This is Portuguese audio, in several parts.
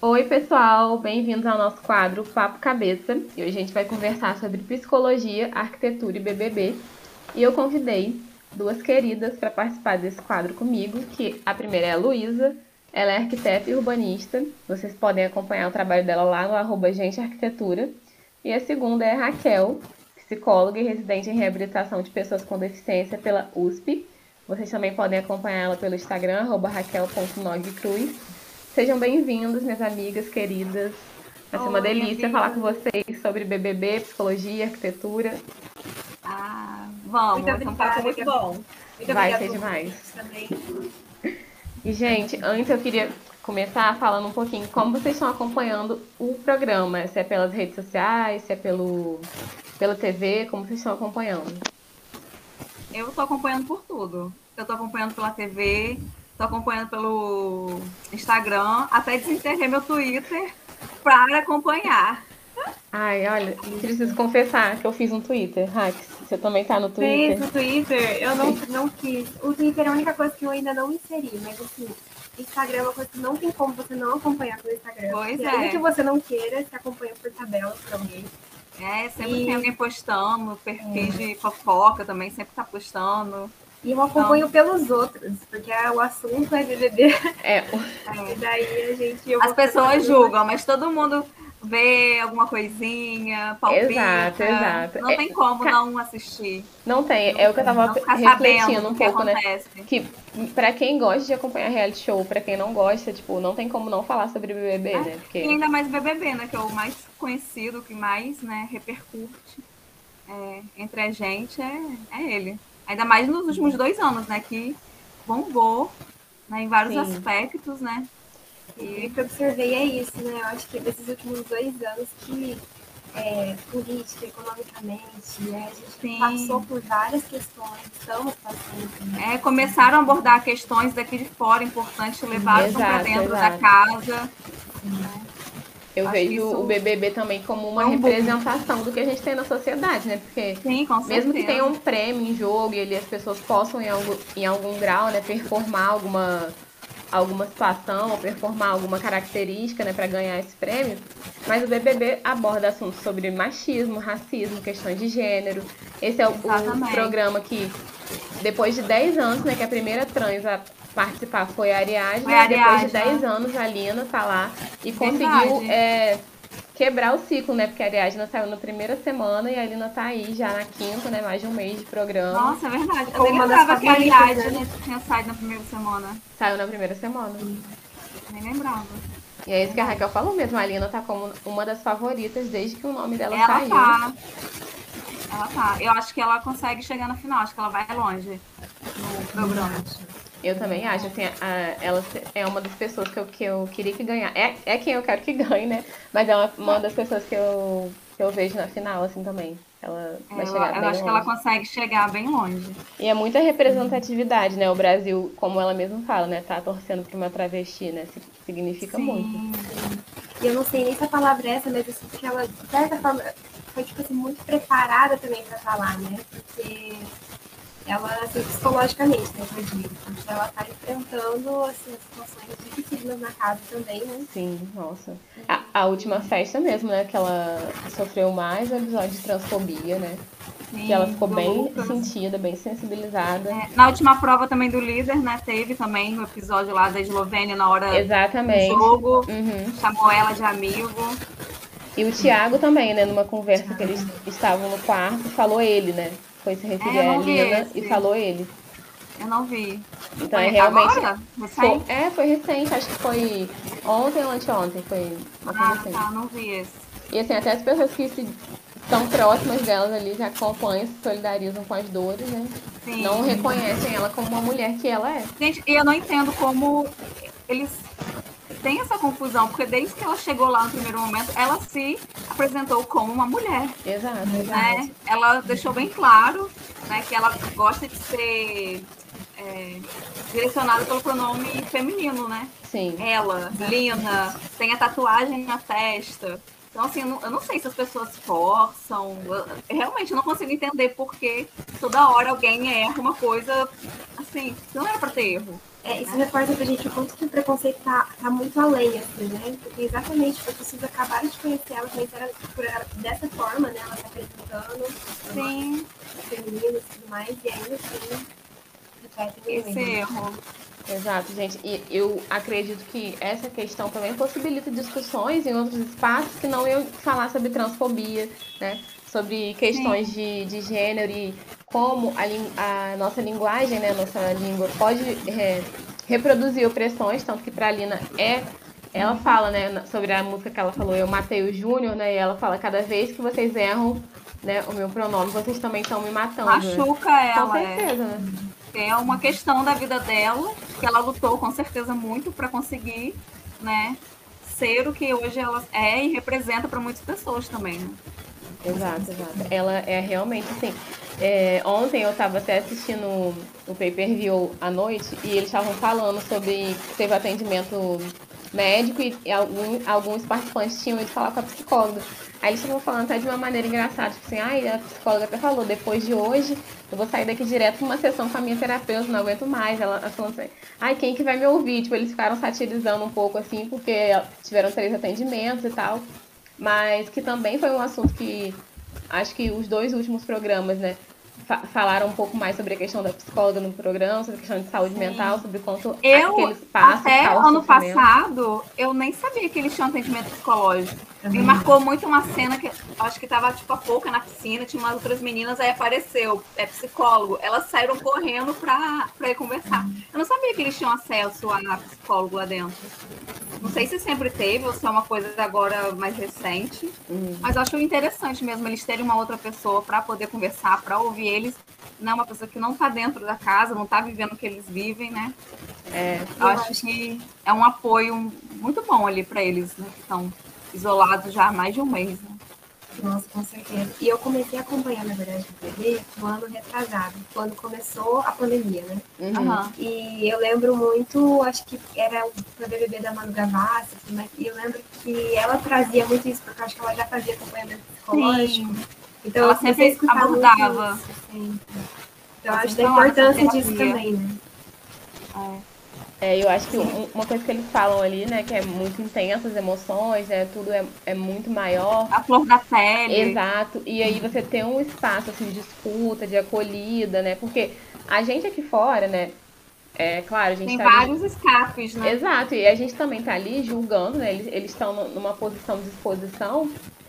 Oi, pessoal, bem-vindos ao nosso quadro Papo Cabeça. E hoje a gente vai conversar sobre psicologia, arquitetura e BBB. E eu convidei duas queridas para participar desse quadro comigo, que a primeira é a Luísa, ela é arquiteta e urbanista. Vocês podem acompanhar o trabalho dela lá no arroba Gente Arquitetura. E a segunda é a Raquel, psicóloga e residente em reabilitação de pessoas com deficiência pela USP. Vocês também podem acompanhar ela pelo Instagram, arroba raquel.nogcruz. Sejam bem-vindos, minhas amigas queridas. Vai ser uma delícia falar com vocês sobre BBB, psicologia, arquitetura. Ah, vamos, Muito vai ser um papo muito bom. Muito Vai obrigada ser demais. Também. E, gente, antes eu queria começar falando um pouquinho como vocês estão acompanhando o programa. Se é pelas redes sociais, se é pelo, pela TV, como vocês estão acompanhando. Eu tô acompanhando por tudo. Eu tô acompanhando pela TV, tô acompanhando pelo Instagram, até desenterrei meu Twitter para acompanhar. Ai, olha, preciso confessar que eu fiz um Twitter, Rax. Você também tá no Twitter? o Twitter, eu não, não quis. O Twitter é a única coisa que eu ainda não inseri, mas assim, Instagram é uma coisa que não tem como você não acompanhar pelo Instagram. Pois é. ainda que você não queira, você acompanha por tabela por alguém. É, sempre E- tem alguém postando, perfis de fofoca também, sempre tá postando. E eu acompanho pelos outros, porque o assunto é BBB. É, E daí a gente. As pessoas julgam, mas todo mundo vê alguma coisinha, palpita. Exato, exato. Não É, tem como ca- não assistir. não tem. É o que eu tava não refletindo do um que pouco, né? Que pra quem gosta de acompanhar reality show, pra quem não gosta, tipo, não tem como não falar sobre BBB, É, né? Porque E ainda mais BBB, né? Que é o mais conhecido, que mais né, repercute é, entre a gente, é, é ele. Ainda mais nos últimos dois anos, né? Que bombou né, em vários Sim. aspectos, né? E o que eu observei é isso, né? Eu acho que nesses últimos dois anos que é, política, economicamente, né, a gente Sim. passou por várias questões, estamos passando. Né? É, começaram a abordar questões daqui de fora importantes, levaram para dentro exato. da casa. Eu acho vejo isso- o BBB também como uma É um representação do que a gente tem na sociedade, né? Porque Sim, mesmo que tenha um prêmio em jogo e as pessoas possam em algum, em algum grau, né, performar alguma alguma situação ou performar alguma característica, né, para ganhar esse prêmio, mas o BBB aborda assuntos sobre machismo, racismo, questões de gênero. Esse é o, o programa que depois de 10 anos, né, que a primeira trans participar foi a Ariadne, Foi a depois de Ariadne. 10 anos a Lina tá lá e conseguiu é, quebrar o ciclo, né? Porque a Ariadna saiu na primeira semana e a Lina tá aí já na quinta, né? Mais de um mês de programa. Nossa, é verdade. Eu nem uma das lembrava que a favoritas, Ariadne né? tinha saído na primeira semana. Saiu na primeira semana. Nem lembrava. E é isso que a Raquel falou mesmo. A Lina tá como uma das favoritas desde que o nome dela Ela saiu. tá. Ela tá. Eu acho que ela consegue chegar na final. Acho que ela vai longe no programa. Eu também acho, assim, a- ela é uma das pessoas que eu, que eu queria que ganhar. É, é quem eu quero que ganhe, né? Mas é uma, uma das pessoas que eu, que eu vejo na final, assim, também. Ela vai Ela, chegar eu bem acho que longe. ela consegue chegar bem longe. E é muita representatividade, né? O Brasil, como ela mesma fala, né? Tá torcendo pra uma travesti, né? Si- Significa muito. Sim. E eu não sei nem se a palavra é essa, mas eu sinto que ela, de certa forma, foi tipo assim, muito preparada também pra falar, né? Porque ela, assim, psicologicamente, né, eu digo. Porque ela tá enfrentando, assim, situações dificílimas na casa também, né? Sim, nossa. A, a última festa mesmo, né? Que ela sofreu mais o episódio de transfobia, né? Sim, Que ela ficou do bem Lucas. sentida, bem sensibilizada. É, Na última prova também do líder, né? Teve também o episódio lá da Eslovênia na hora do Exatamente. jogo. Uhum. Chamou ela de amigo. E o Thiago também, né? Numa conversa que eles estavam no quarto, falou ele, né? Foi se referir É, a Lina esse. e falou ele. Eu não vi. Então é realmente. agora? Foi, é, foi recente, acho que foi ontem ou anteontem, foi uma coisa Ah, assim. tá, não vi esse. E assim, até as pessoas que se, estão próximas delas ali já acompanham, se solidarizam com as dores, né? Sim. Não reconhecem ela como uma mulher que ela é. Gente, e eu não entendo como eles têm essa confusão, porque desde que ela chegou lá no primeiro momento, ela se apresentou como uma mulher, Exato. né? Ela deixou bem claro né, que ela gosta de ser é, direcionada pelo pronome feminino, né? Sim. Ela, Lina, tem a tatuagem na testa. Então, assim, eu não, eu não sei se as pessoas forçam. Eu, realmente, eu não consigo entender porque toda hora alguém erra uma coisa, assim, que não era pra ter erro. É, isso reforça pra gente o quanto que o preconceito tá, tá muito além, assim, né? Porque exatamente as pessoas acabaram de conhecer ela, conheceram por ela dessa forma, né? Ela tá apresentando Sim. femininas e tudo mais, e ainda assim repetem o Esse erro. Exato, gente. E eu acredito que essa questão também possibilita discussões em outros espaços que não iam falar sobre transfobia, né? Sobre questões de, de gênero e como a, a nossa linguagem, né? A nossa língua pode é, reproduzir opressões, tanto que pra Lina é. Ela fala, né, sobre a música que ela falou, Eu Matei o Júnior, né? E ela fala, cada vez que vocês erram, né, o meu pronome, vocês também estão me matando. né? Machuca Com ela. É. certeza, né? é uma questão da vida dela, que ela lutou com certeza muito para conseguir, né, ser o que hoje ela é e representa para muitas pessoas também. Né? Exato, exato. Ela é realmente assim. É, ontem eu estava até assistindo o pay-per-view à noite e eles estavam falando sobre que teve atendimento médico e, algum- alguns participantes tinham ido falar com a psicóloga. Aí eles estavam falando até de uma maneira engraçada, tipo assim, ai, a psicóloga até falou, depois de hoje eu vou sair daqui direto pra uma sessão com a minha terapeuta, não aguento mais. Ela, ela falou assim, ai, quem que vai me ouvir? Tipo, eles ficaram satirizando um pouco assim, porque tiveram três atendimentos e tal. Mas que também foi um assunto que acho que os dois últimos programas, né, fa- falaram um pouco mais sobre a questão da psicóloga no programa, sobre a questão de saúde mental, sobre quanto Eu, aqueles passos até ano passado, eu nem sabia que eles tinham atendimento psicológico. Me marcou muito uma cena que acho que tava tipo a pouca na piscina, tinha umas outras meninas, aí apareceu, é psicólogo. Elas saíram correndo pra, pra ir conversar. Eu não sabia que eles tinham acesso a psicólogo lá dentro. Não sei se sempre teve ou se é uma coisa agora mais recente. Uhum. Mas eu acho interessante mesmo eles terem uma outra pessoa para poder conversar, para ouvir eles. Não uma pessoa que não tá dentro da casa, não tá vivendo o que eles vivem, né? É, Eu acho que é um apoio muito bom ali para eles, né? Que estão isolados já há mais de um mês. Né? Nossa, com certeza. E eu comecei a acompanhar, na verdade, o bebê no ano retrasado, quando começou a pandemia, né? uhum. E eu lembro muito, acho que era o BBB da Manu Gavassi, assim, mas- e eu lembro que ela trazia muito isso, porque eu acho que ela já fazia acompanhamento psicológico. Então Ela sempre a escutar abordava. muito isso, sempre. Então eu Ela acho sempre da importância disso também, né? É. É, eu acho que um- uma coisa que eles falam ali, né, que é muito intensa as emoções, né, tudo é, é muito maior. A flor da pele. Exato. E aí você tem um espaço assim de escuta, de acolhida, né? Porque a gente aqui fora, né? É claro, a gente Tem tá ali- vários escapes, né? Exato, e a gente também tá ali julgando, né? Eles eles estão nu- numa posição de exposição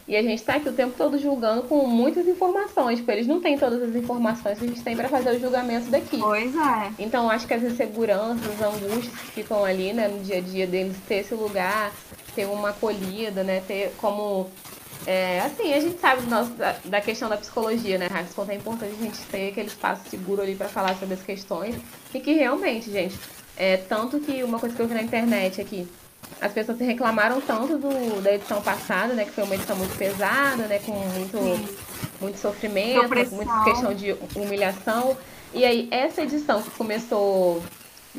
e a gente tá aqui o tempo todo julgando com muitas informações. Tipo, eles não têm todas as informações que a gente tem para fazer o julgamento daqui. Pois é. Então, acho que as inseguranças, as angústias que ficam ali, né, no dia a dia deles, ter esse lugar, ter uma acolhida, né, ter como. é, assim, a gente sabe nosso- da, da questão da psicologia, né, Rafa? Quanto é importante a gente ter aquele espaço seguro ali para falar sobre as questões. E que realmente, gente, é tanto que uma coisa que eu vi na internet aqui. As pessoas reclamaram tanto do, da edição passada, né? Que foi uma edição muito pesada, né? Com muito, muito sofrimento, muita questão de humilhação. E aí, essa edição que começou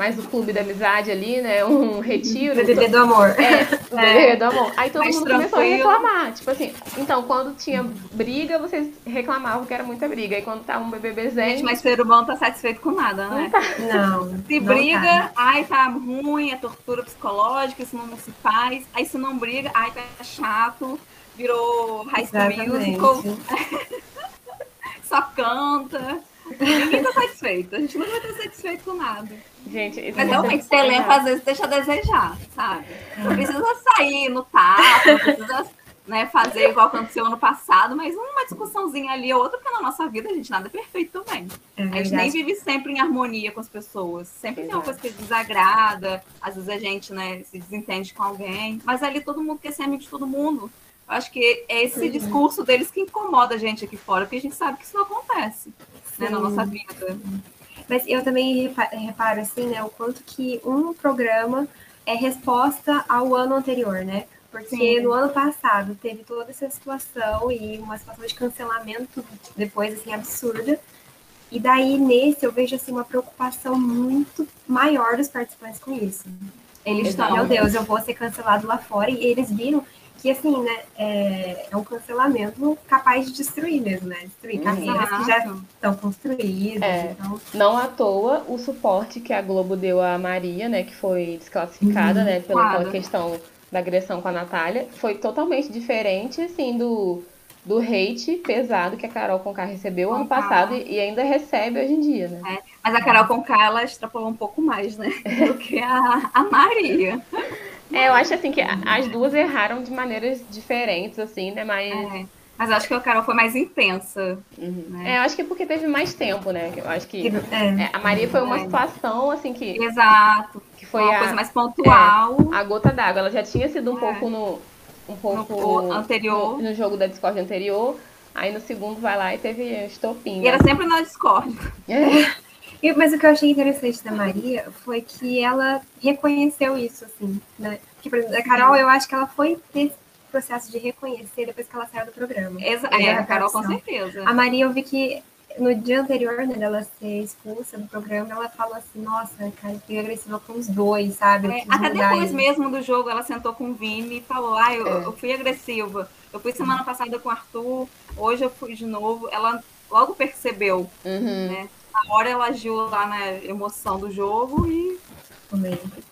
mais o clube da amizade ali, né? Um retiro. BBB do amor. É, o BBB do amor. Aí todo Mais mundo começou a tranquilo. reclamar. Tipo assim, então quando tinha briga, vocês reclamavam que era muita briga. E quando tá um BBBzinho. Gente, mas ser humano tá satisfeito com nada, né? Não. Se não briga, tá. ai, tá ruim, é tortura psicológica, isso não se faz. Aí se não briga, ai, tá chato, virou high school musical, só canta. Ninguém tá satisfeito. A gente não vai estar satisfeito com nada. Gente, isso Mas é realmente, pesado. às vezes deixa a desejar, sabe? Não precisa sair no tapa, não precisa né, fazer igual aconteceu ano passado, mas uma discussãozinha ali ou outra, porque na nossa vida, a gente, nada é perfeito também. É A gente nem vive sempre em harmonia com as pessoas. Sempre tem uma coisa que desagrada, às vezes a gente né, se desentende com alguém, mas ali todo mundo quer ser amigo de todo mundo. Eu acho que é esse Uhum. discurso deles que incomoda a gente aqui fora, porque a gente sabe que isso não acontece né, na nossa vida. Mas eu também repa- reparo, assim, né, o quanto que um programa é resposta ao ano anterior, né? Porque Sim. no ano passado teve toda essa situação e uma situação de cancelamento depois, assim, absurda. E daí, nesse, eu vejo, assim, uma preocupação muito maior dos participantes com isso. Eles estão, meu Deus, eu vou ser cancelado lá fora. E eles viram que, assim, né, é, é um cancelamento capaz de destruir mesmo, né? Destruir carreiras que já estão construídas. É, então... Não à toa o suporte que a Globo deu a Maria, né, que foi desclassificada, uhum, né, pela claro. questão da agressão com a Natália, foi totalmente diferente, assim, do, do hate pesado que a Carol Conká recebeu ano passado e, e, ainda recebe hoje em dia, né? É, mas a Carol Conká, ela extrapolou um pouco mais, né, do que a, a Maria. É, eu acho assim que as duas erraram de maneiras diferentes, assim, né? Mas. É, mas acho que a Carol foi mais intensa. Uhum. Né? É, eu acho que porque teve mais tempo, né? Eu acho que é. É, a Maria foi uma situação, assim, que. Exato. Que foi uma a, coisa mais pontual. É, a gota d'água. Ela já tinha sido um pouco no. Um pouco no anterior. No, no, jogo da Discord anterior. Aí no segundo vai lá e teve estopim. E né? era sempre na Discord. É. E, mas o que eu achei interessante da Maria foi que ela reconheceu isso, assim, né? Que, por exemplo, a Carol, eu acho que ela foi ter processo de reconhecer depois que ela saiu do programa. Exa é, a Carol com certeza. A Maria, eu vi que no dia anterior, né, dela ser expulsa do programa, ela falou assim, nossa, cara, eu fui agressiva com os dois, sabe? É, até depois mesmo do jogo, ela sentou com o Vini e falou, ah, eu, é. eu fui agressiva. Eu fui semana passada com o Arthur, hoje eu fui de novo. Ela logo percebeu, uhum. né? Na hora ela agiu lá na emoção do jogo e.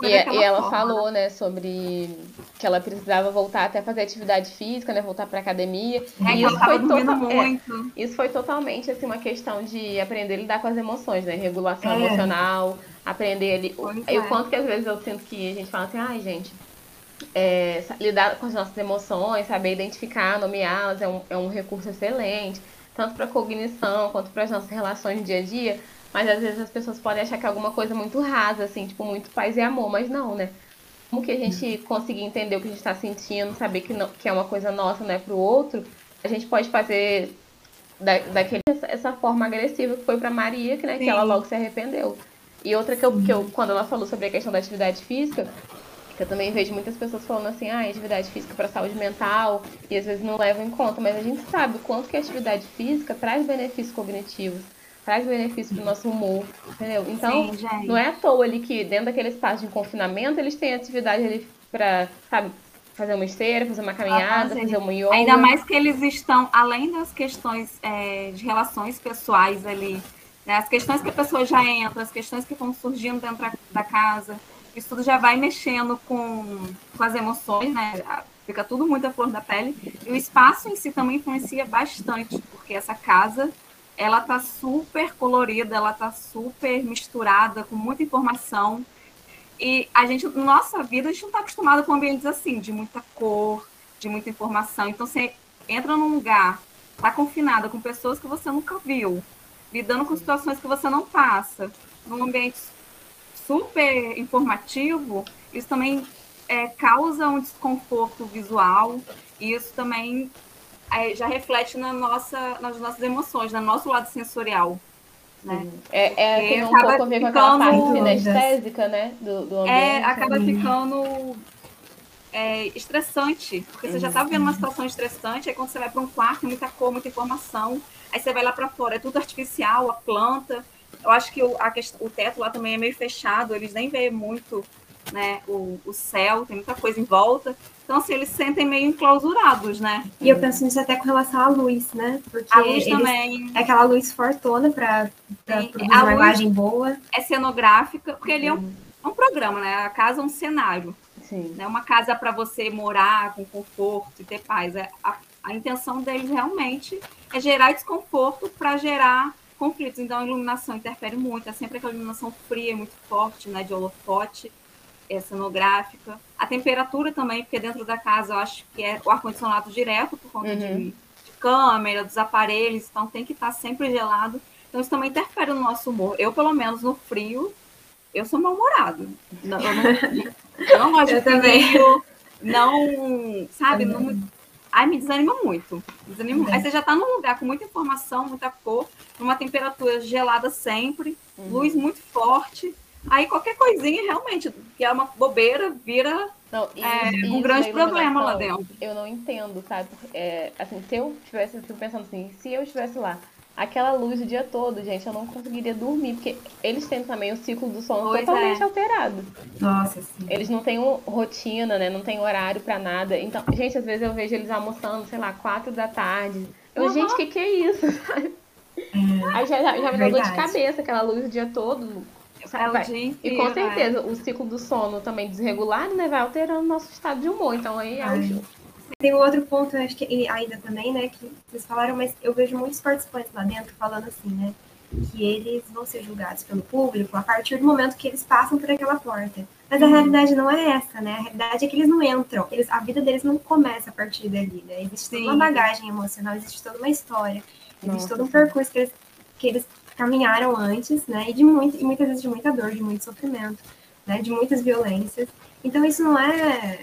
E, e, ela forma, falou, né? né, sobre que ela precisava voltar até fazer atividade física, né, voltar para academia. É, e isso foi, total, muito. É, isso foi totalmente assim uma questão de aprender a lidar com as emoções, né, regulação é. emocional, aprender ali, o, é. quanto que às vezes eu sinto que a gente fala assim, ai, gente, é, lidar com as nossas emoções, saber identificar, nomeá-las é um, é um recurso excelente tanto para cognição quanto para as nossas relações no dia a dia, mas às vezes as pessoas podem achar que é alguma coisa muito rasa, assim, tipo, muito paz e amor, mas não, né? Como que a gente conseguir entender o que a gente está sentindo, saber que, não, que é uma coisa nossa, não é para o outro, a gente pode fazer da, daquele, essa forma agressiva que foi para Maria, que, né, que ela logo se arrependeu. E outra que eu, que eu, quando ela falou sobre a questão da atividade física, eu também vejo muitas pessoas falando assim, ah, atividade física para saúde mental, e às vezes não levam em conta, mas a gente sabe o quanto que a atividade física traz benefícios cognitivos, traz benefícios para o nosso humor, entendeu? Então, Sim, não é à toa ali que dentro daquele espaço de confinamento eles têm atividade ali para, sabe, fazer uma esteira, fazer uma caminhada, fazer, fazer uma yoga. Ainda mais que eles estão, além das questões é, de relações pessoais ali, né, as questões que a pessoa já entra, as questões que vão surgindo dentro da casa, isso tudo já vai mexendo com, com as emoções, né? Fica tudo muito à flor da pele. E o espaço em si também influencia bastante, porque essa casa ela tá super colorida, ela tá super misturada, com muita informação. E a gente, na nossa vida, a gente não está acostumado com ambientes assim, de muita cor, de muita informação. Então, você entra num lugar, tá confinada com pessoas que você nunca viu, lidando com situações que você não passa, num ambiente super informativo, isso também é, causa um desconforto visual e isso também é, já reflete na nossa, nas nossas emoções, no nosso lado sensorial. Né? É, é tem um pouco a ver com aquela parte sinestésica, né? Do, do é, ambiente. É, acaba ficando é, estressante, porque você já está vivendo uma situação estressante, aí quando você vai para um quarto, muita cor, muita informação, aí você vai lá para fora, é tudo artificial, a planta, eu acho que o, a, o teto lá também é meio fechado, eles nem veem muito né, o, o céu, tem muita coisa em volta. Então, assim, eles se sentem meio enclausurados, né? E eu penso nisso até com relação à luz, né? Porque a luz também. É aquela luz fortona para produzir uma imagem boa. É cenográfica, porque ele é um, é um programa, né? A casa é um cenário. Sim. Né? Uma casa para você morar com conforto e ter paz. É, a, a intenção deles realmente é gerar desconforto para gerar conflitos. Então, a iluminação interfere muito. É sempre aquela iluminação fria, muito forte, né, de holofote, é, cenográfica. A temperatura também, porque dentro da casa eu acho que é o ar-condicionado direto, por conta uhum. de, de, câmera, dos aparelhos, então tem que estar sempre gelado. Então, isso também interfere no nosso humor. Eu, pelo menos, no frio, eu sou mal-humorado. Eu não, eu não gosto de frio. Não, sabe, não, Aí me desanima muito. Desanima. Aí você já está num lugar com muita informação, muita cor, numa temperatura gelada sempre, uhum. luz muito forte. Aí qualquer coisinha realmente, que é uma bobeira, vira não, isso, é, um grande problema lá dentro. Eu não entendo, sabe? É, assim, se eu tivesse, eu fico pensando assim, se eu estivesse lá, aquela luz o dia todo, gente, eu não conseguiria dormir, porque eles têm também o ciclo do sono Pois totalmente é. alterado. Nossa, sim. Eles não têm rotina, né? Não tem horário pra nada. Então, gente, às vezes eu vejo eles almoçando, sei lá, quatro da tarde. Eu, Uhum. gente, o que, que é isso? sabe? Aí já, já, já me dá dor de cabeça, aquela luz o dia todo. É sabe? Vai- dia E com é. certeza, o ciclo do sono também desregulado, né? Vai alterando o nosso estado de humor. Então aí é o. Tem um outro ponto, eu acho que ainda também, né, que vocês falaram, mas eu vejo muitos participantes lá dentro falando assim, né, que eles vão ser julgados pelo público a partir do momento que eles passam por aquela porta. Mas a Uhum. realidade não é essa, né? A realidade é que eles não entram, eles, a vida deles não começa a partir dali, né? Existe toda uma bagagem emocional, existe toda uma história, existe Nossa, todo um percurso que eles, que eles caminharam antes, né? E de muito, e muitas vezes de muita dor, de muito sofrimento, né? De muitas violências. Então isso não é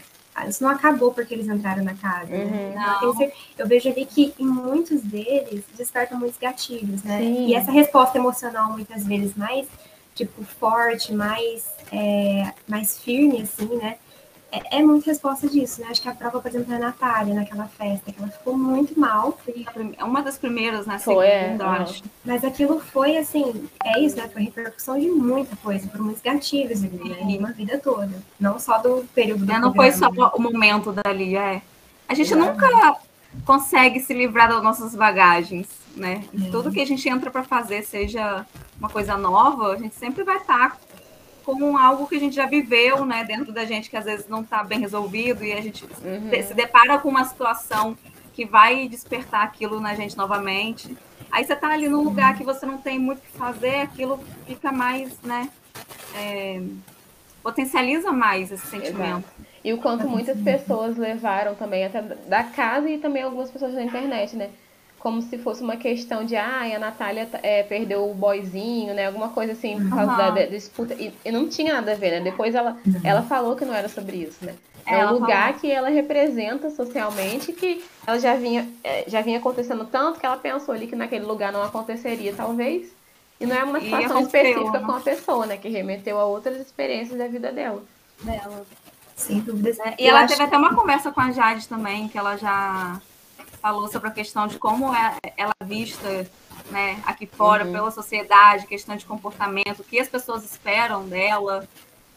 isso não acabou porque eles entraram na casa. Uhum. Né? Tenho cer- eu vejo ali que em muitos deles despertam muitos gatilhos, né? Sim. E essa resposta emocional muitas vezes mais tipo forte, mais é, mais firme assim, né? É, é muito resposta disso, né? Acho que a prova, por exemplo, da Natália naquela festa, que ela ficou muito mal, prime- Uma das primeiras, né? Foi, é. Segunda, Aham. acho. mas aquilo foi assim, é isso, né? Foi repercussão de muita coisa, por muitos gatilhos ali, né? Sim. De uma vida toda. Não só do período do É, não foi só programa, né? o momento dali, é. A gente Exato. nunca consegue se livrar das nossas bagagens, né? É. Tudo que a gente entra para fazer, seja uma coisa nova, a gente sempre vai estar com algo que a gente já viveu, né, dentro da gente que às vezes não está bem resolvido e a gente Uhum. se depara com uma situação que vai despertar aquilo na gente novamente. Aí você tá ali num lugar que você não tem muito o que fazer, aquilo fica mais, né, é, potencializa mais esse sentimento. E o quanto muitas pessoas levaram também até da casa e também algumas pessoas na internet, né? Como se fosse uma questão de, ah, a Natália é, perdeu o boyzinho, né? Alguma coisa assim, por causa Aham. da, da disputa. E, e não tinha nada a ver, né? Depois ela, Não. ela falou que não era sobre isso, né? É, Ela um lugar falou. que ela representa socialmente, que ela já vinha, é, já vinha acontecendo tanto que ela pensou ali que naquele lugar não aconteceria, talvez. E não é uma situação específica né? com a pessoa, né? Que remeteu a outras experiências da vida dela. Dela. Sem dúvidas. né? E Eu ela acho teve até uma conversa com a Jade também, que ela já falou sobre a questão de como é ela é vista né, aqui fora Uhum. pela sociedade, questão de comportamento, o que as pessoas esperam dela.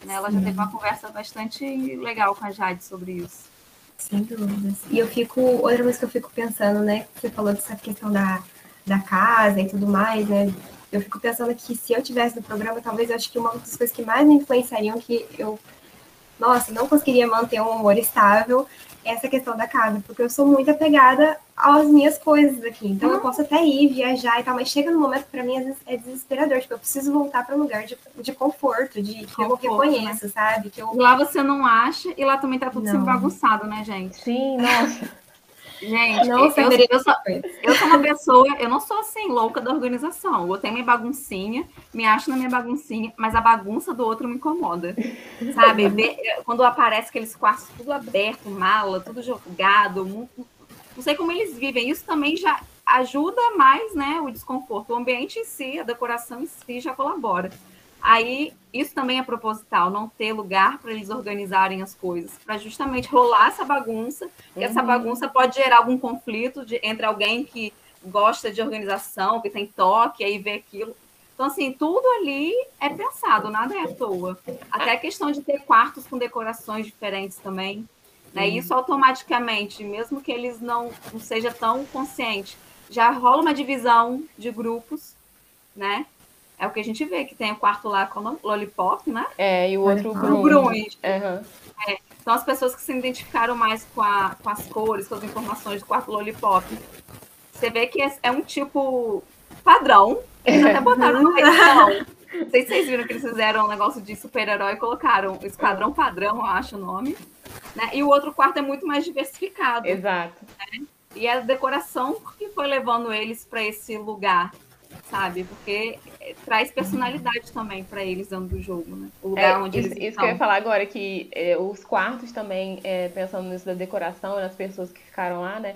Né? Ela já teve uma conversa bastante legal com a Jade sobre isso. Sem dúvidas. E eu fico, outra coisa que eu fico pensando, né? Você falou dessa questão da, da casa e tudo mais, né? Eu fico pensando que se eu tivesse no programa, talvez eu acho que uma das coisas que mais me influenciariam que eu, nossa, não conseguiria manter um humor estável é essa questão da casa, porque eu sou muito apegada às minhas coisas aqui. Então eu posso até ir, viajar e tal, mas chega no momento que pra mim às vezes é desesperador. Tipo, eu preciso voltar para um lugar de, de conforto, de que eu Conforto, reconheço, sabe? Que eu lá você não acha, e lá também tá tudo Não. sempre bagunçado, né, gente? Sim, nossa. Gente, não eu, eu, sou, eu sou uma pessoa, eu não sou assim, louca da organização. Eu tenho minha baguncinha, me acho na minha baguncinha, mas a bagunça do outro me incomoda. Sabe? Ver- quando aparece aqueles quartos tudo aberto, mala, tudo jogado, mu- não sei como eles vivem. Isso também já ajuda mais, né, o desconforto. O ambiente em si, a decoração em si já colabora. Aí, isso também é proposital, não ter lugar para eles organizarem as coisas, para justamente rolar essa bagunça, e essa Uhum. bagunça pode gerar algum conflito de- entre alguém que gosta de organização, que tem toque, aí vê aquilo. Então, assim, tudo ali é pensado, nada é à toa. Até a questão de ter quartos com decorações diferentes também. Né? Isso automaticamente, mesmo que eles não, não seja tão consciente, já rola uma divisão de grupos, né? É o que a gente vê, que tem o quarto lá com o Lollipop, né? É, e o outro grunge. grunge. Aham. Então, as pessoas que se identificaram mais com, a- com as cores, com as informações do quarto Lollipop, você vê que é, é um tipo padrão. Eles até botaram no edição. Não sei se vocês viram que eles fizeram um negócio de super-herói e colocaram Esquadrão Padrão, eu acho o nome. Né? E o outro quarto é muito mais diversificado. Exato. E a decoração que foi levando eles para esse lugar, sabe? Porque eh, traz personalidade também para eles dentro do jogo, né? O lugar É, onde isso, eles isso estão. que eu ia falar agora, que é, os quartos também, é, pensando nisso da decoração, nas pessoas que ficaram lá, né?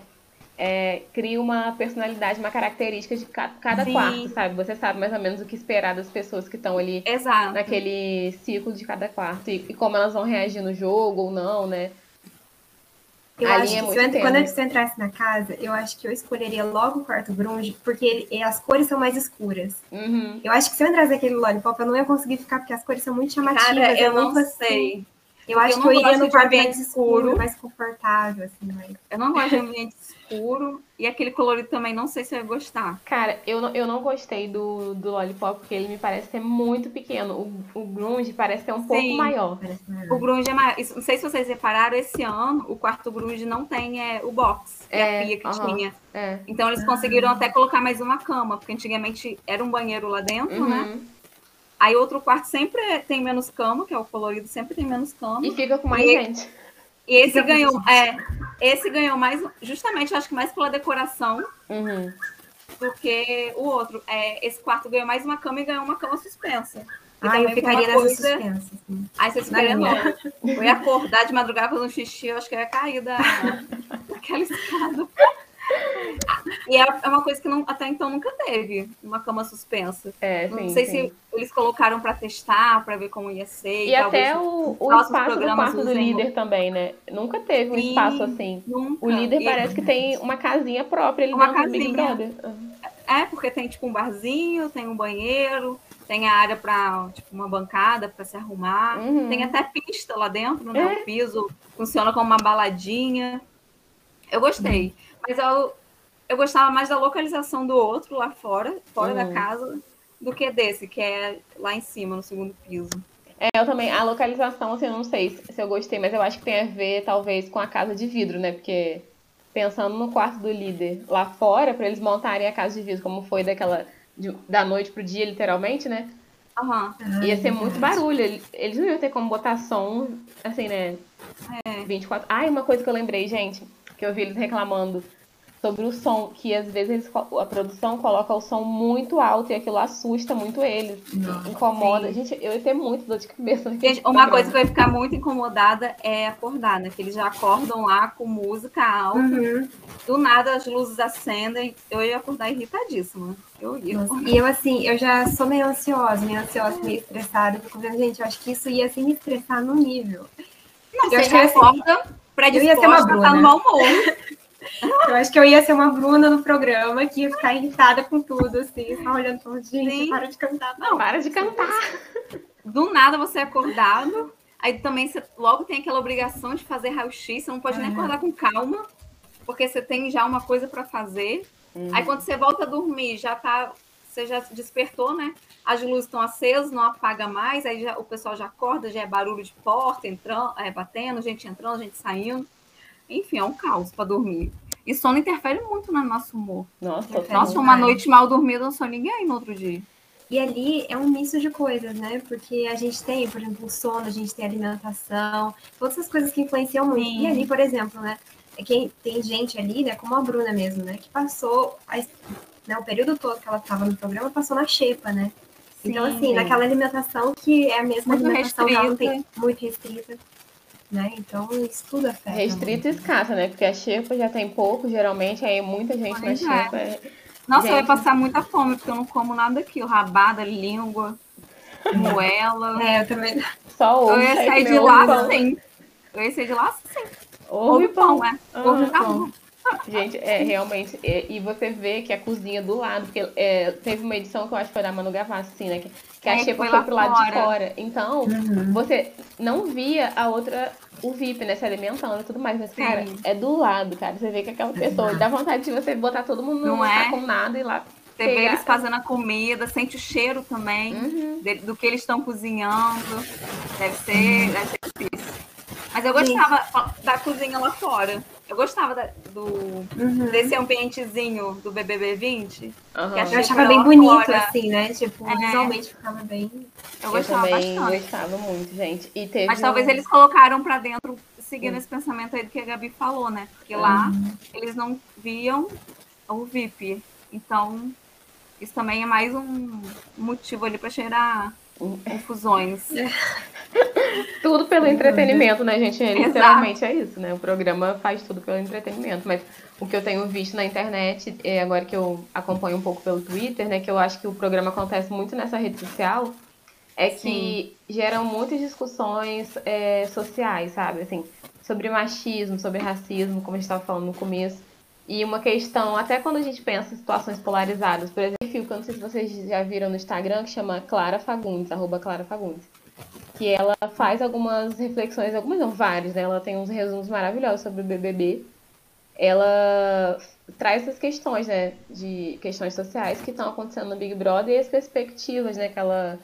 É, cria uma personalidade, uma característica de ca- cada Sim. quarto, sabe? Você sabe mais ou menos o que esperar das pessoas que estão ali Exato. naquele ciclo de cada quarto e, e como elas vão reagir no jogo ou não, né? Eu A acho é que eu, tênue. quando eu entrasse na casa, eu acho que eu escolheria logo o quarto grunge, porque ele- as cores são mais escuras. Uhum. Eu acho que se eu entrasse naquele lollipop, eu não ia conseguir ficar, porque as cores são muito chamativas. Cara, eu é não muito assim. sei. Eu acho eu que eu não iria gosto no quarto ambiente mais escuro, mais confortável, assim, mais... Eu não gosto de ambiente escuro. E aquele colorido também, não sei se eu ia gostar. Cara, eu não, eu não gostei do, do Lollipop, porque ele me parece ser muito pequeno. O, o Grunge parece ser um pouco Sim. maior. Parece O maior. grunge é maior. Isso- Não sei se vocês repararam, esse ano o quarto grunge não tem é, o box, que é, É, a pia que aham. tinha. É. Então eles conseguiram até colocar mais uma cama, porque antigamente era um banheiro lá dentro, né? Aí outro quarto sempre é- tem menos cama, que é o colorido, sempre tem menos cama. E fica com mais E- gente. E esse Fica ganhou, é, esse ganhou mais, justamente, acho que mais pela decoração Uhum. do que o outro. É, esse quarto ganhou mais uma cama e ganhou uma cama suspensa. E Ah, eu ficaria nessa coisa- suspensa, assim. Aí você ficaria Na louco. Eu ia acordar de madrugada fazendo xixi, eu acho que eu ia cair da, daquela escada. E é é uma coisa que não- até então nunca teve, uma cama suspensa. É, Não sim, sei sim. se eles colocaram para testar, para ver como ia ser. E até talvez o, o espaço do quarto do líder também, né? Nunca teve um Sim. espaço assim. nunca. O líder E- parece que tem uma casinha própria ali Uma dentro do Big casinha. Brother. Uhum. É, porque tem tipo um barzinho, tem um banheiro, tem a área para tipo uma bancada para se arrumar. Uhum. Tem até pista lá dentro, né? É. O piso funciona como uma baladinha. Eu gostei. Mas eu, eu gostava mais da localização do outro lá fora, fora da Uhum. casa, do que desse, que é lá em cima, no segundo piso. É, eu também. A localização, assim, eu não sei se se eu gostei, mas eu acho que tem a ver, talvez, com a casa de vidro, né? Porque pensando no quarto do líder lá fora, pra eles montarem a casa de vidro, como foi daquela. de- da noite pro dia, literalmente, né? Aham. Ah, Ia ser muito verdade. barulho. Eles- não iam ter como botar som, assim, né? É. 24. Ah, e uma coisa que eu lembrei, gente, que eu vi eles reclamando sobre o som, que às vezes a produção coloca o som muito alto e aquilo assusta muito eles. Nossa, incomoda. sim. Gente, eu ia ter muito dor de cabeça. Gente, uma programa. coisa que vai ficar muito incomodada é acordar, né? Que eles já acordam lá com música alta. Uhum. Do nada as luzes acendem. Eu ia acordar irritadíssima. Eu ia. Nossa, E eu, assim, eu já sou meio ansiosa, meio ansiosa, meio estressada. Fico vendo, gente, eu acho que isso ia, assim, me estressar no nível. Não, Eu você ser- acorda predisposta, tá Bruna. no mau humor. Eu acho que eu ia ser uma Bruna no programa, que ia ficar irritada com tudo, assim, só olhando falando, gente, Sim. para de cantar. Não, para de cantar. Do nada você é acordado. Aí também você logo tem aquela obrigação de fazer raio-x. Você não pode nem acordar com calma, porque você tem já uma coisa para fazer. Uhum. Aí quando você volta a dormir, já tá. Você já se despertou, né? As luzes estão acesas, não apaga mais, aí já- o pessoal já acorda, já é barulho de porta entrando, é, batendo, gente entrando, gente saindo. Enfim, é um caos para dormir. E sono interfere muito no nosso humor. Nossa, Nossa, uma noite mal dormida, não sou ninguém no outro dia. E ali é um misto de coisas, né? Porque a gente tem, por exemplo, o sono, a gente tem alimentação, todas essas coisas que influenciam muito. Sim. E ali, por exemplo, né? É que tem gente ali, né, como a Bruna mesmo, né, que passou a- né, o período todo que ela estava no programa, passou na xepa, né? Então, Sim. assim, naquela alimentação que é a mesma Muito alimentação que ela tem restrita. muito restrita, né? Então, isso tudo afeta. Restrita e escassa, né? Porque a xepa já tem pouco, geralmente, aí muita gente na é. xepa. é- Nossa, eu ia Gente. passar muita fome, porque eu não como nada aqui. O rabada, língua, moela. É, eu também. Só ovo. eu ia sair de lá pão. sim. Eu ia sair de lá sim. Ovo Ovo e e pão, pão. é. Ah, Ovo e pão. Gente, é realmente. é, e você vê que a cozinha do lado, porque é, teve uma edição que eu acho que foi da Manu Gavassi, assim, né? Que, que a É, que xepa foi foi pro lado de fora. Então, Uhum. você não via a outra, o VIP, né, se alimentando e tudo mais. Mas, Sim. cara, é do lado, cara. Você vê que aquela pessoa dá vontade de você botar todo mundo Não é? com nada e lá. Você vê eles fazendo a comida, sente o cheiro também Uhum. de- do que eles estão cozinhando. Deve ser, deve ser difícil. Mas eu gostava ó, da cozinha lá fora. Eu gostava da- do, Uhum. desse ambientezinho do BBB 20. Aham. Que achei Eu achava bem bonito, fora. assim, né? Tipo, É. visualmente ficava bem. Eu Eu gostava também bastante. gostava muito, gente. E teve Mas talvez um- eles colocaram pra dentro, seguindo esse pensamento aí do que a Gabi falou, né? Porque lá eles não viam o VIP. Então, isso também é mais um motivo ali pra cheirar confusões. Tudo pelo entretenimento, né, gente? Exato. Literalmente é isso, né? O programa faz tudo pelo entretenimento. Mas o que eu tenho visto na internet, é, agora que eu acompanho um pouco pelo Twitter, né? Que eu acho que o programa acontece muito nessa rede social, é que Sim. geram muitas discussões é, sociais, sabe? Assim, sobre machismo, sobre racismo, como a gente estava falando no começo. E uma questão, até quando a gente pensa em situações polarizadas, por exemplo, que eu não sei se vocês já viram no Instagram, que chama Clara Fagundes, arroba Clara Fagundes. Que ela faz algumas reflexões, algumas não, várias, né? Ela tem uns resumos maravilhosos sobre o BBB. Ela traz essas questões, né? De questões sociais que estão acontecendo no Big Brother e as perspectivas, né? Que ela,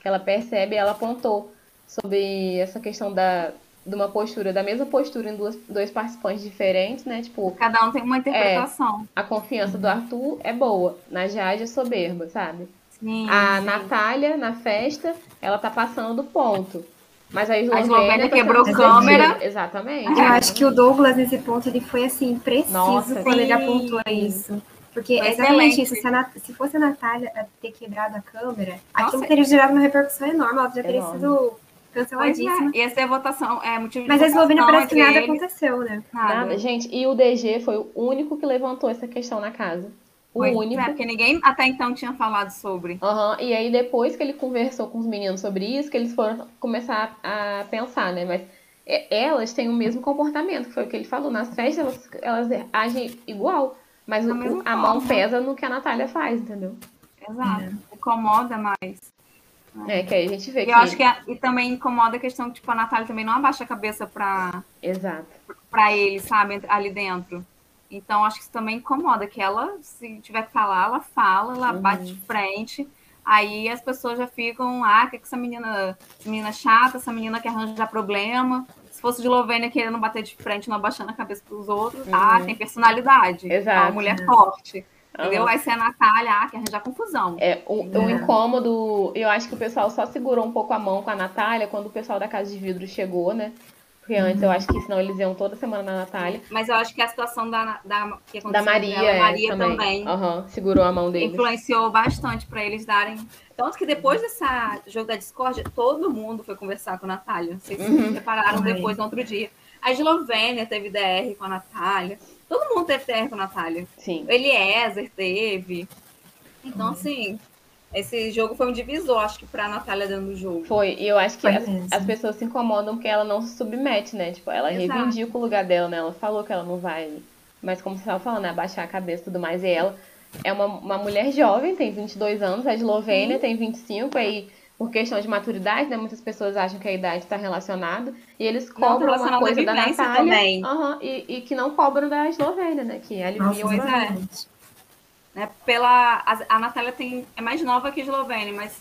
que ela percebe, ela apontou sobre essa questão da, de uma postura, da mesma postura em duas, dois participantes diferentes, né? Tipo. Cada um tem uma interpretação. É, a confiança do Arthur é boa, na Jade é soberba, sabe? Sim, a sim. Natália, na festa, ela tá passando do ponto. Mas a Eslovênia, a Eslovênia tá quebrou câmera. Exatamente. Eu acho que o Douglas, nesse ponto, ele foi assim, preciso Nossa, quando sim. ele apontou isso. Porque Foi é exatamente excelente. isso. Se, a Nat- se fosse a Natália a ter quebrado a câmera, Nossa. aquilo teria gerado uma repercussão enorme. Ela já teria Enorme. sido canceladíssima. é, ia ser votação, é motivo de Mas a Eslovênia parece que nada eles, aconteceu, né? nada. Nada. Gente, e o DG foi o único que levantou essa questão na casa. O Pois único. É, porque ninguém até então tinha falado sobre. Aham, E aí depois que ele conversou com os meninos sobre isso, que eles foram começar a pensar, né? Mas é, elas têm o mesmo comportamento, que foi o que ele falou. Nas festas elas, elas agem igual, mas o- a mão pesa no que a Natália faz, entendeu? Exato. Incomoda mais. É, que aí a gente vê E que... eu acho que a- e também incomoda a questão que tipo, a Natália também não abaixa a cabeça pra, Exato. pra ele, sabe, ali dentro. Então, acho que isso também incomoda, que ela, se tiver que falar, ela fala, ela Uhum. bate de frente. Aí as pessoas já ficam, ah, que, que essa menina, essa menina chata, essa menina que arranja problema. Se fosse de Lovênia querendo bater de frente, não abaixando a cabeça pros outros, ah, Uhum. tem personalidade. Exato. É uma mulher forte. Entendeu? Vai ser a Natália, ah, que arranjar confusão. É, o, o É. incômodo, eu acho que o pessoal só segurou um pouco a mão com a Natália quando o pessoal da Casa de Vidro chegou, né? Porque antes eu acho que senão eles iam toda semana na Natália. Mas eu acho que a situação da, da, que aconteceu Da Maria, ela, é, Maria também. também Aham, segurou a mão deles. influenciou bastante para eles darem. Tanto que depois dessa jogo da discórdia, todo mundo foi conversar com a Natália. Se vocês Uhum. repararam Foi. depois, no outro dia. A Eslovênia teve DR com a Natália. Todo mundo teve DR com a Natália. Sim. O Eliezer teve. Então, assim, esse jogo foi um divisor, acho que, pra Natália dentro do jogo. Foi, e eu acho que as, as pessoas se incomodam porque ela não se submete, né? Tipo, ela Exato. reivindica o lugar dela, né? Ela falou que ela não vai. Mas como você estava falando, né? abaixar a cabeça e tudo mais. E ela é uma, uma mulher jovem, tem 22 anos, a Eslovênia tem 25, aí por questão de maturidade, né? Muitas pessoas acham que a idade está relacionada. E eles cobram uma coisa da vivência Natália. também. aham, e, e que não cobram da Eslovênia, né? Que aliviam Nossa, o pois é. exatamente. Né? Pela, a, a Natália tem, é mais nova que a Eslovênia, mas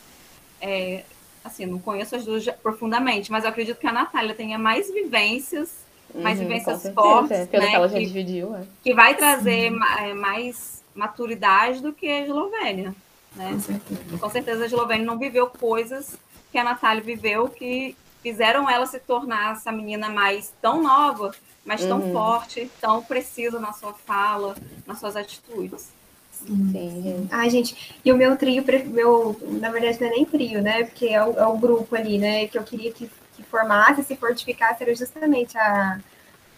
é, assim, não conheço as duas profundamente, mas eu acredito que a Natália tenha mais vivências, mais Uhum, vivências fortes, é, pelo né, que ela já que- dividiu, é. que vai trazer ma- é, mais maturidade do que a Eslovênia. Né? Com certeza. Com certeza a Eslovênia não viveu coisas que a Natália viveu que fizeram ela se tornar essa menina mais tão nova, mas tão Uhum. forte, tão precisa na sua fala, nas suas atitudes. Sim, gente. Ai, gente, e o meu trio, meu, na verdade não é nem trio, né? Porque é o, é o grupo ali, né? Que eu queria que, que formasse, se fortificasse, era justamente a,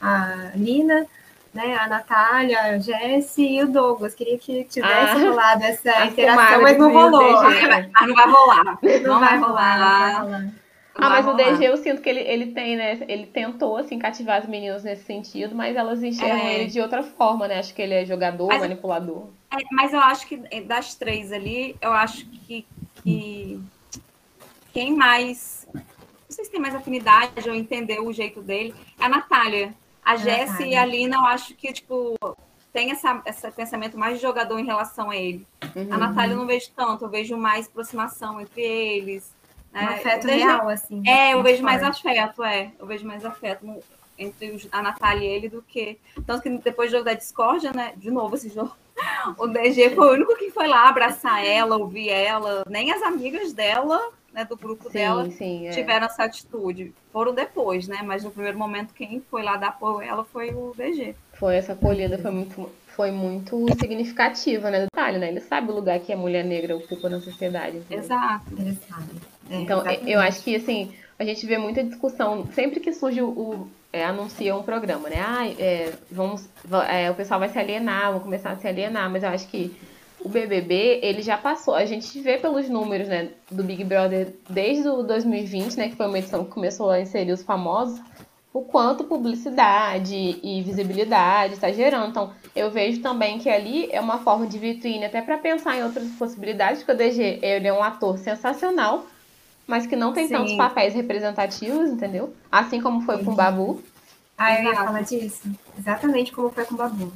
a Lina, né? A Natália, a Jessie e o Douglas. Queria que tivesse Ah, rolado essa interação, mas não rolou. DG, né? Não vai rolar. Não, vai rolar, não vai rolar. Não Ah, vai mas o. DG eu sinto que ele, ele tem, né? Ele tentou, assim, cativar as meninas nesse sentido, mas elas enxergam É. ele de outra forma, né? Acho que ele é jogador, Mas- manipulador. É, mas eu acho que é, das três ali, eu acho que, que quem mais. Não sei se tem mais afinidade ou entender o jeito dele, é a Natália. A Jessie Natália. e a Lina, eu acho que, tipo, tem essa, esse pensamento mais de jogador em relação a ele. Uhum. A Natália eu não vejo tanto, eu vejo mais aproximação entre eles. Um né? afeto Desde- real, assim. É, eu vejo mais forte. afeto, é. Eu vejo mais afeto entre a Natália e ele do que. Tanto que depois do jogo da discórdia, né? De novo esse jogo. O DG foi o único que foi lá abraçar ela, ouvir ela. Nem as amigas dela, né, do grupo dela, Sim, sim. É. tiveram essa atitude. Foram depois, né? Mas no primeiro momento, quem foi lá dar apoio a ela foi o DG. Foi essa acolhida, foi muito, foi muito significativa, né? Detalhe, né? Ele sabe o lugar que a mulher negra ocupa na sociedade. entendeu? Exato. É, Então, exatamente. eu acho que, assim, a gente vê muita discussão, sempre que surge o- é, anuncia um programa, né? Ah, é, vamos, va- é, o pessoal vai se alienar, vão começar a se alienar, mas eu acho que o BBB, ele já passou. A gente vê pelos números, né, do Big Brother desde o 2020, né, que foi uma edição que começou a inserir os famosos, o quanto publicidade e visibilidade está gerando. Então, eu vejo também que ali é uma forma de vitrine até para pensar em outras possibilidades, porque o DG, ele é um ator sensacional, mas que não tem Sim. tantos papéis representativos, entendeu? Assim como foi com o Babu. Ah, eu ia falar disso. Exatamente como foi com o Babu. O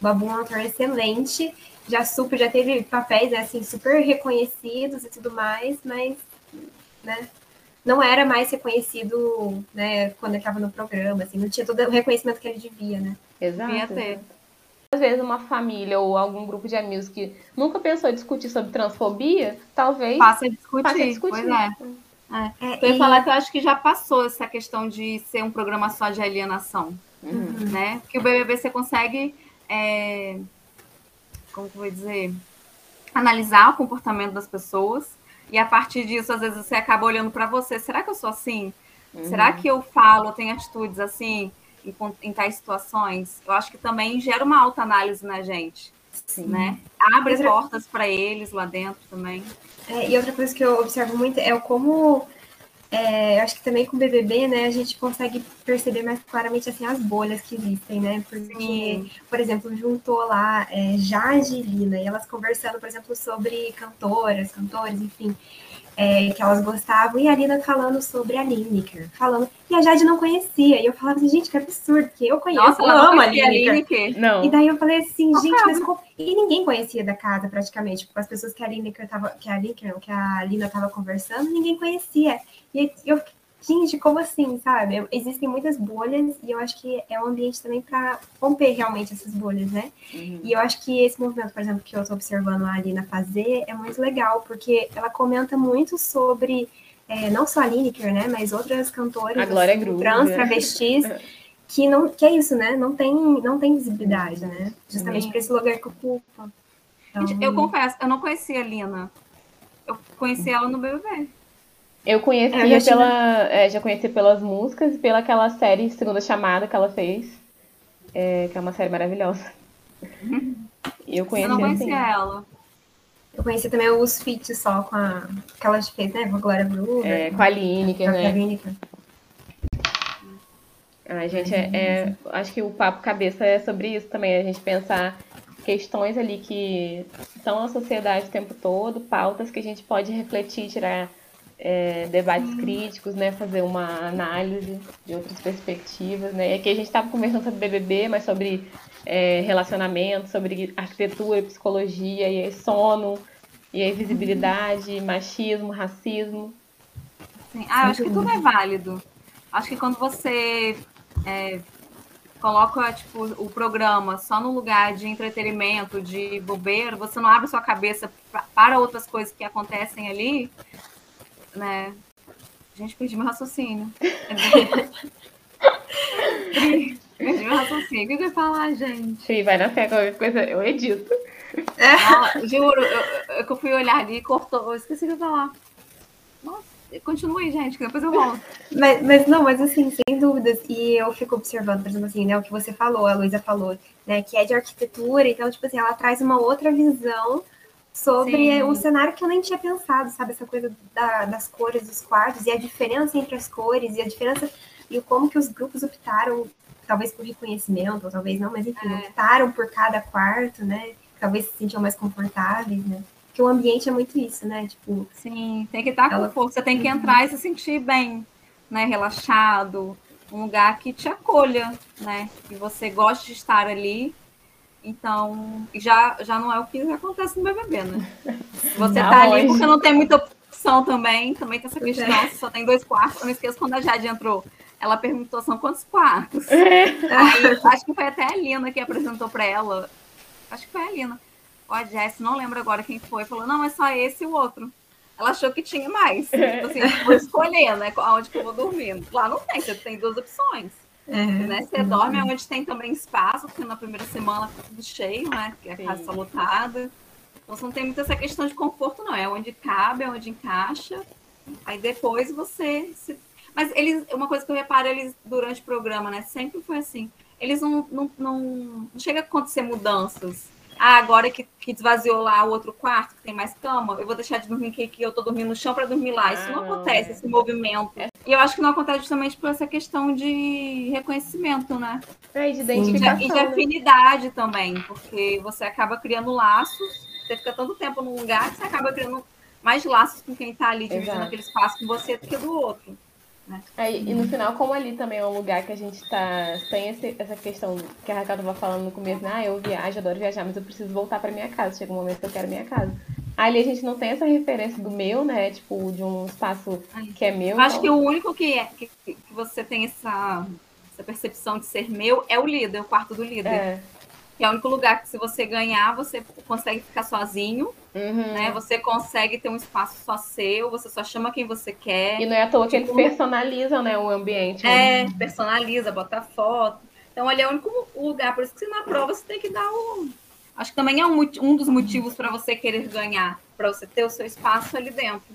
Babu é um ator excelente, já super, já teve papéis né, assim super reconhecidos e tudo mais, mas né, não era mais reconhecido, né, quando ele estava no programa, assim, não tinha todo o reconhecimento que ele devia, né? Exato. Devia ter. Às vezes uma família ou algum grupo de amigos que nunca pensou em discutir sobre transfobia, talvez passe a discutir. Passe a discutir. Pois é. É. É, eu ia e... falar que eu acho que já passou essa questão de ser um programa só de alienação, uhum. né? Porque o BBB você consegue é, como que eu vou dizer, analisar o comportamento das pessoas e a partir disso, às vezes você acaba olhando para você, será que eu sou assim? Uhum. Será que eu falo, tenho atitudes assim em, em tais situações? Eu acho que também gera uma autoanálise na gente, Sim. né? Abre portas para eles lá dentro também. É, e outra coisa que eu observo muito é o como é, acho que também com o BBB, né, a gente consegue perceber mais claramente assim as bolhas que existem, né? Porque, Sim. por exemplo, juntou lá é, Jade e Lina, e elas conversando, por exemplo, sobre cantoras, cantores, enfim é, que elas gostavam, e a Lina falando sobre a Lineker, falando, e a Jade não conhecia, e eu falava assim, gente, que absurdo, que eu conheço, Nossa, eu amo a Lineker. Não. E daí eu falei assim, gente, mas como... E ninguém conhecia da casa, praticamente, tipo, as pessoas que a Lineker tava, que a Lineker, que a Lina tava conversando, ninguém conhecia. E eu gente, como assim, sabe? Existem muitas bolhas e eu acho que é um ambiente também para romper realmente essas bolhas, né? Uhum. E eu acho que esse movimento, por exemplo, que eu estou observando a Alina fazer é muito legal, porque ela comenta muito sobre, é, não só a Lineker, né, mas outras cantoras a Glória assim, trans, travestis, que, não, que é isso, né? Não tem, não tem visibilidade, né? Justamente para esse lugar que ocupa. Então... Eu confesso, eu não conhecia a Lina. Eu conheci ela no BBB. Eu conhecia é, pela. É, já conheci pelas músicas e pela aquela série Segunda Chamada que ela fez. É, que é uma série maravilhosa. Eu conheci. Eu não conhecia assim. ela. Eu conheci também os feats só com a. que ela fez, né? Com a Glória Blue. É, com a Lineker, né? Com a Lineker. A gente é, é, Acho que o papo cabeça é sobre isso também, a gente pensar questões ali que são a sociedade o tempo todo, pautas que a gente pode refletir, tirar é, debates críticos, né, fazer uma análise de outras perspectivas, né. E aqui a gente estava conversando sobre BBB, mas sobre é, relacionamento, sobre arquitetura, psicologia, e aí sono, e aí visibilidade, machismo, racismo. Sim. Ah, acho que tudo é válido. Acho que quando você é, coloca tipo, o programa só no lugar de entretenimento, de bobeira, você não abre sua cabeça para outras coisas que acontecem ali, né? Gente, perdi meu raciocínio. perdi meu raciocínio. O que eu ia falar, gente? Sim, vai na fé, qualquer coisa eu edito. Ah, juro, eu, eu, eu, fui olhar ali e cortou. Eu esqueci de falar. Nossa, continue, gente, que depois eu volto. Mas, mas não, mas assim, sem dúvidas. E eu fico observando, por exemplo, assim, né, o que você falou, a Luísa falou, né, que é de arquitetura, então, tipo assim, ela traz uma outra visão sobre Sim. um cenário que eu nem tinha pensado, sabe? Essa coisa da, das cores dos quartos e a diferença entre as cores e a diferença e como que os grupos optaram, talvez por reconhecimento, ou talvez não, mas enfim, é. optaram por cada quarto, né? Talvez se sentiam mais confortáveis, né? Porque o ambiente é muito isso, né? Tipo, Sim, tem que estar ela... com força, tem que uhum. entrar e se sentir bem, né? Relaxado, um lugar que te acolha, né? Que você goste de estar ali então, já, já não é o que acontece no BBB, né? Você não, tá ali porque não tem muita opção também, também tem essa é. questão, é. só tem dois quartos. Eu não esqueço quando a Jade entrou, ela perguntou, são quantos quartos? É. Aí, acho que foi até a Lina que apresentou para ela, acho que foi a Lina, ou a Jess, não lembro agora quem foi, falou, não, é só esse e o outro. Ela achou que tinha mais. Tipo assim, vou escolher, né, aonde que eu vou dormir. Lá não tem, você tem duas opções. É, né? Você uhum. dorme onde tem também espaço, porque na primeira semana tá tudo cheio, né? Porque a casa está lotada. Então você não tem muito essa questão de conforto, não. É onde cabe, é onde encaixa. Aí depois você. Se... Mas eles, uma coisa que eu reparo, eles, durante o programa, né? Sempre foi assim. Eles não, não, não, não chega a acontecer mudanças. ah, agora que, que esvaziou lá o outro quarto, que tem mais cama, eu vou deixar de dormir aqui, que eu tô dormindo no chão para dormir lá. Isso não Ah. acontece, esse movimento. E eu acho que não acontece justamente por essa questão de reconhecimento, né? É, de E identificação. de, e de né? afinidade também, porque você acaba criando laços, você fica tanto tempo num lugar que você acaba criando mais laços com quem tá ali dividindo Exato. aquele espaço com você do que do outro. É, e no final, como ali também é um lugar que a gente tá. Tem esse- essa questão que a Raquel tava falando no começo, né? Ah, eu viajo, adoro viajar, mas eu preciso voltar pra minha casa. Chega um momento que eu quero minha casa. Ali a gente não tem essa referência do meu, né? Tipo, de um espaço que é meu. Eu acho que então- o único que, é, que, que você tem essa, essa percepção de ser meu é o líder, o quarto do líder. É. Que é o único lugar que se você ganhar, você consegue ficar sozinho, Uhum. né? Você consegue ter um espaço só seu, você só chama quem você quer. E não é à toa que eles Tipo, personalizam, né, o ambiente. né? É, personaliza, bota foto. Então, ali é o único lugar. Por isso que na prova você tem que dar o. Acho que também é um, um dos motivos para você querer ganhar, para você ter o seu espaço ali dentro.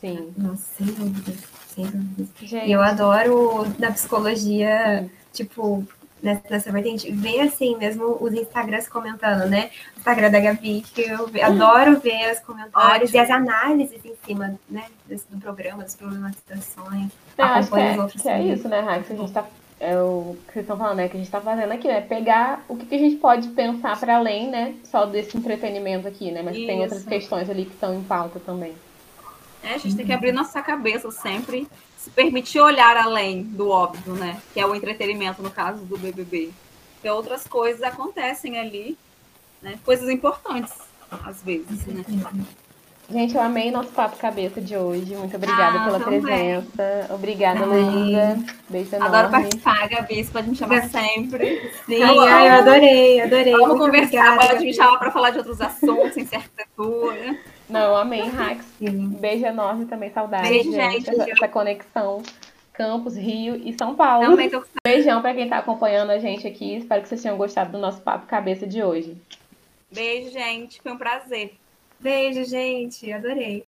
Sim. Nossa, sem dúvidas, sem dúvidas. Gente, E eu adoro na psicologia, tipo, nessa, nessa vertente, ver assim mesmo os Instagrams comentando, né? O Instagram da Gabi, que eu ve- adoro ver os comentários Ótimo. e as análises em cima, né, desse, do programa, das problematizações. eu acho que acompanha é, os outros que é isso, né, Rax? A gente tá. É o que vocês estão falando, né? Que a gente tá fazendo aqui, né? Pegar o que, que a gente pode pensar para além, né? Só desse entretenimento aqui, né? Mas tem outras Isso. questões ali que estão em pauta também. É, a gente tem que abrir nossa cabeça sempre, se permitir olhar além do óbvio, né? Que é o entretenimento, no caso do BBB. Porque outras coisas acontecem ali, né? Coisas importantes, às vezes, né? Gente, eu amei nosso papo cabeça de hoje. Muito obrigada Ah, pela também. presença. Obrigada. Luísa. Beijo Adoro enorme. participar, Gabi, você pode me chamar sempre. Sim, Eu ai, eu amo. adorei, adorei. Vamos Muito conversar, obrigada, pode me chamar para falar de outros assuntos, sem ser arquitetura. Não, eu amei, Rax. Beijo enorme também, saudade, Beijo, gente. gente. Essa, essa conexão Campos, Rio e São Paulo. Também tô Beijão pra quem tá acompanhando a gente aqui. Espero que vocês tenham gostado do nosso papo cabeça de hoje. Beijo, gente. Foi um prazer. Beijo, gente. Adorei.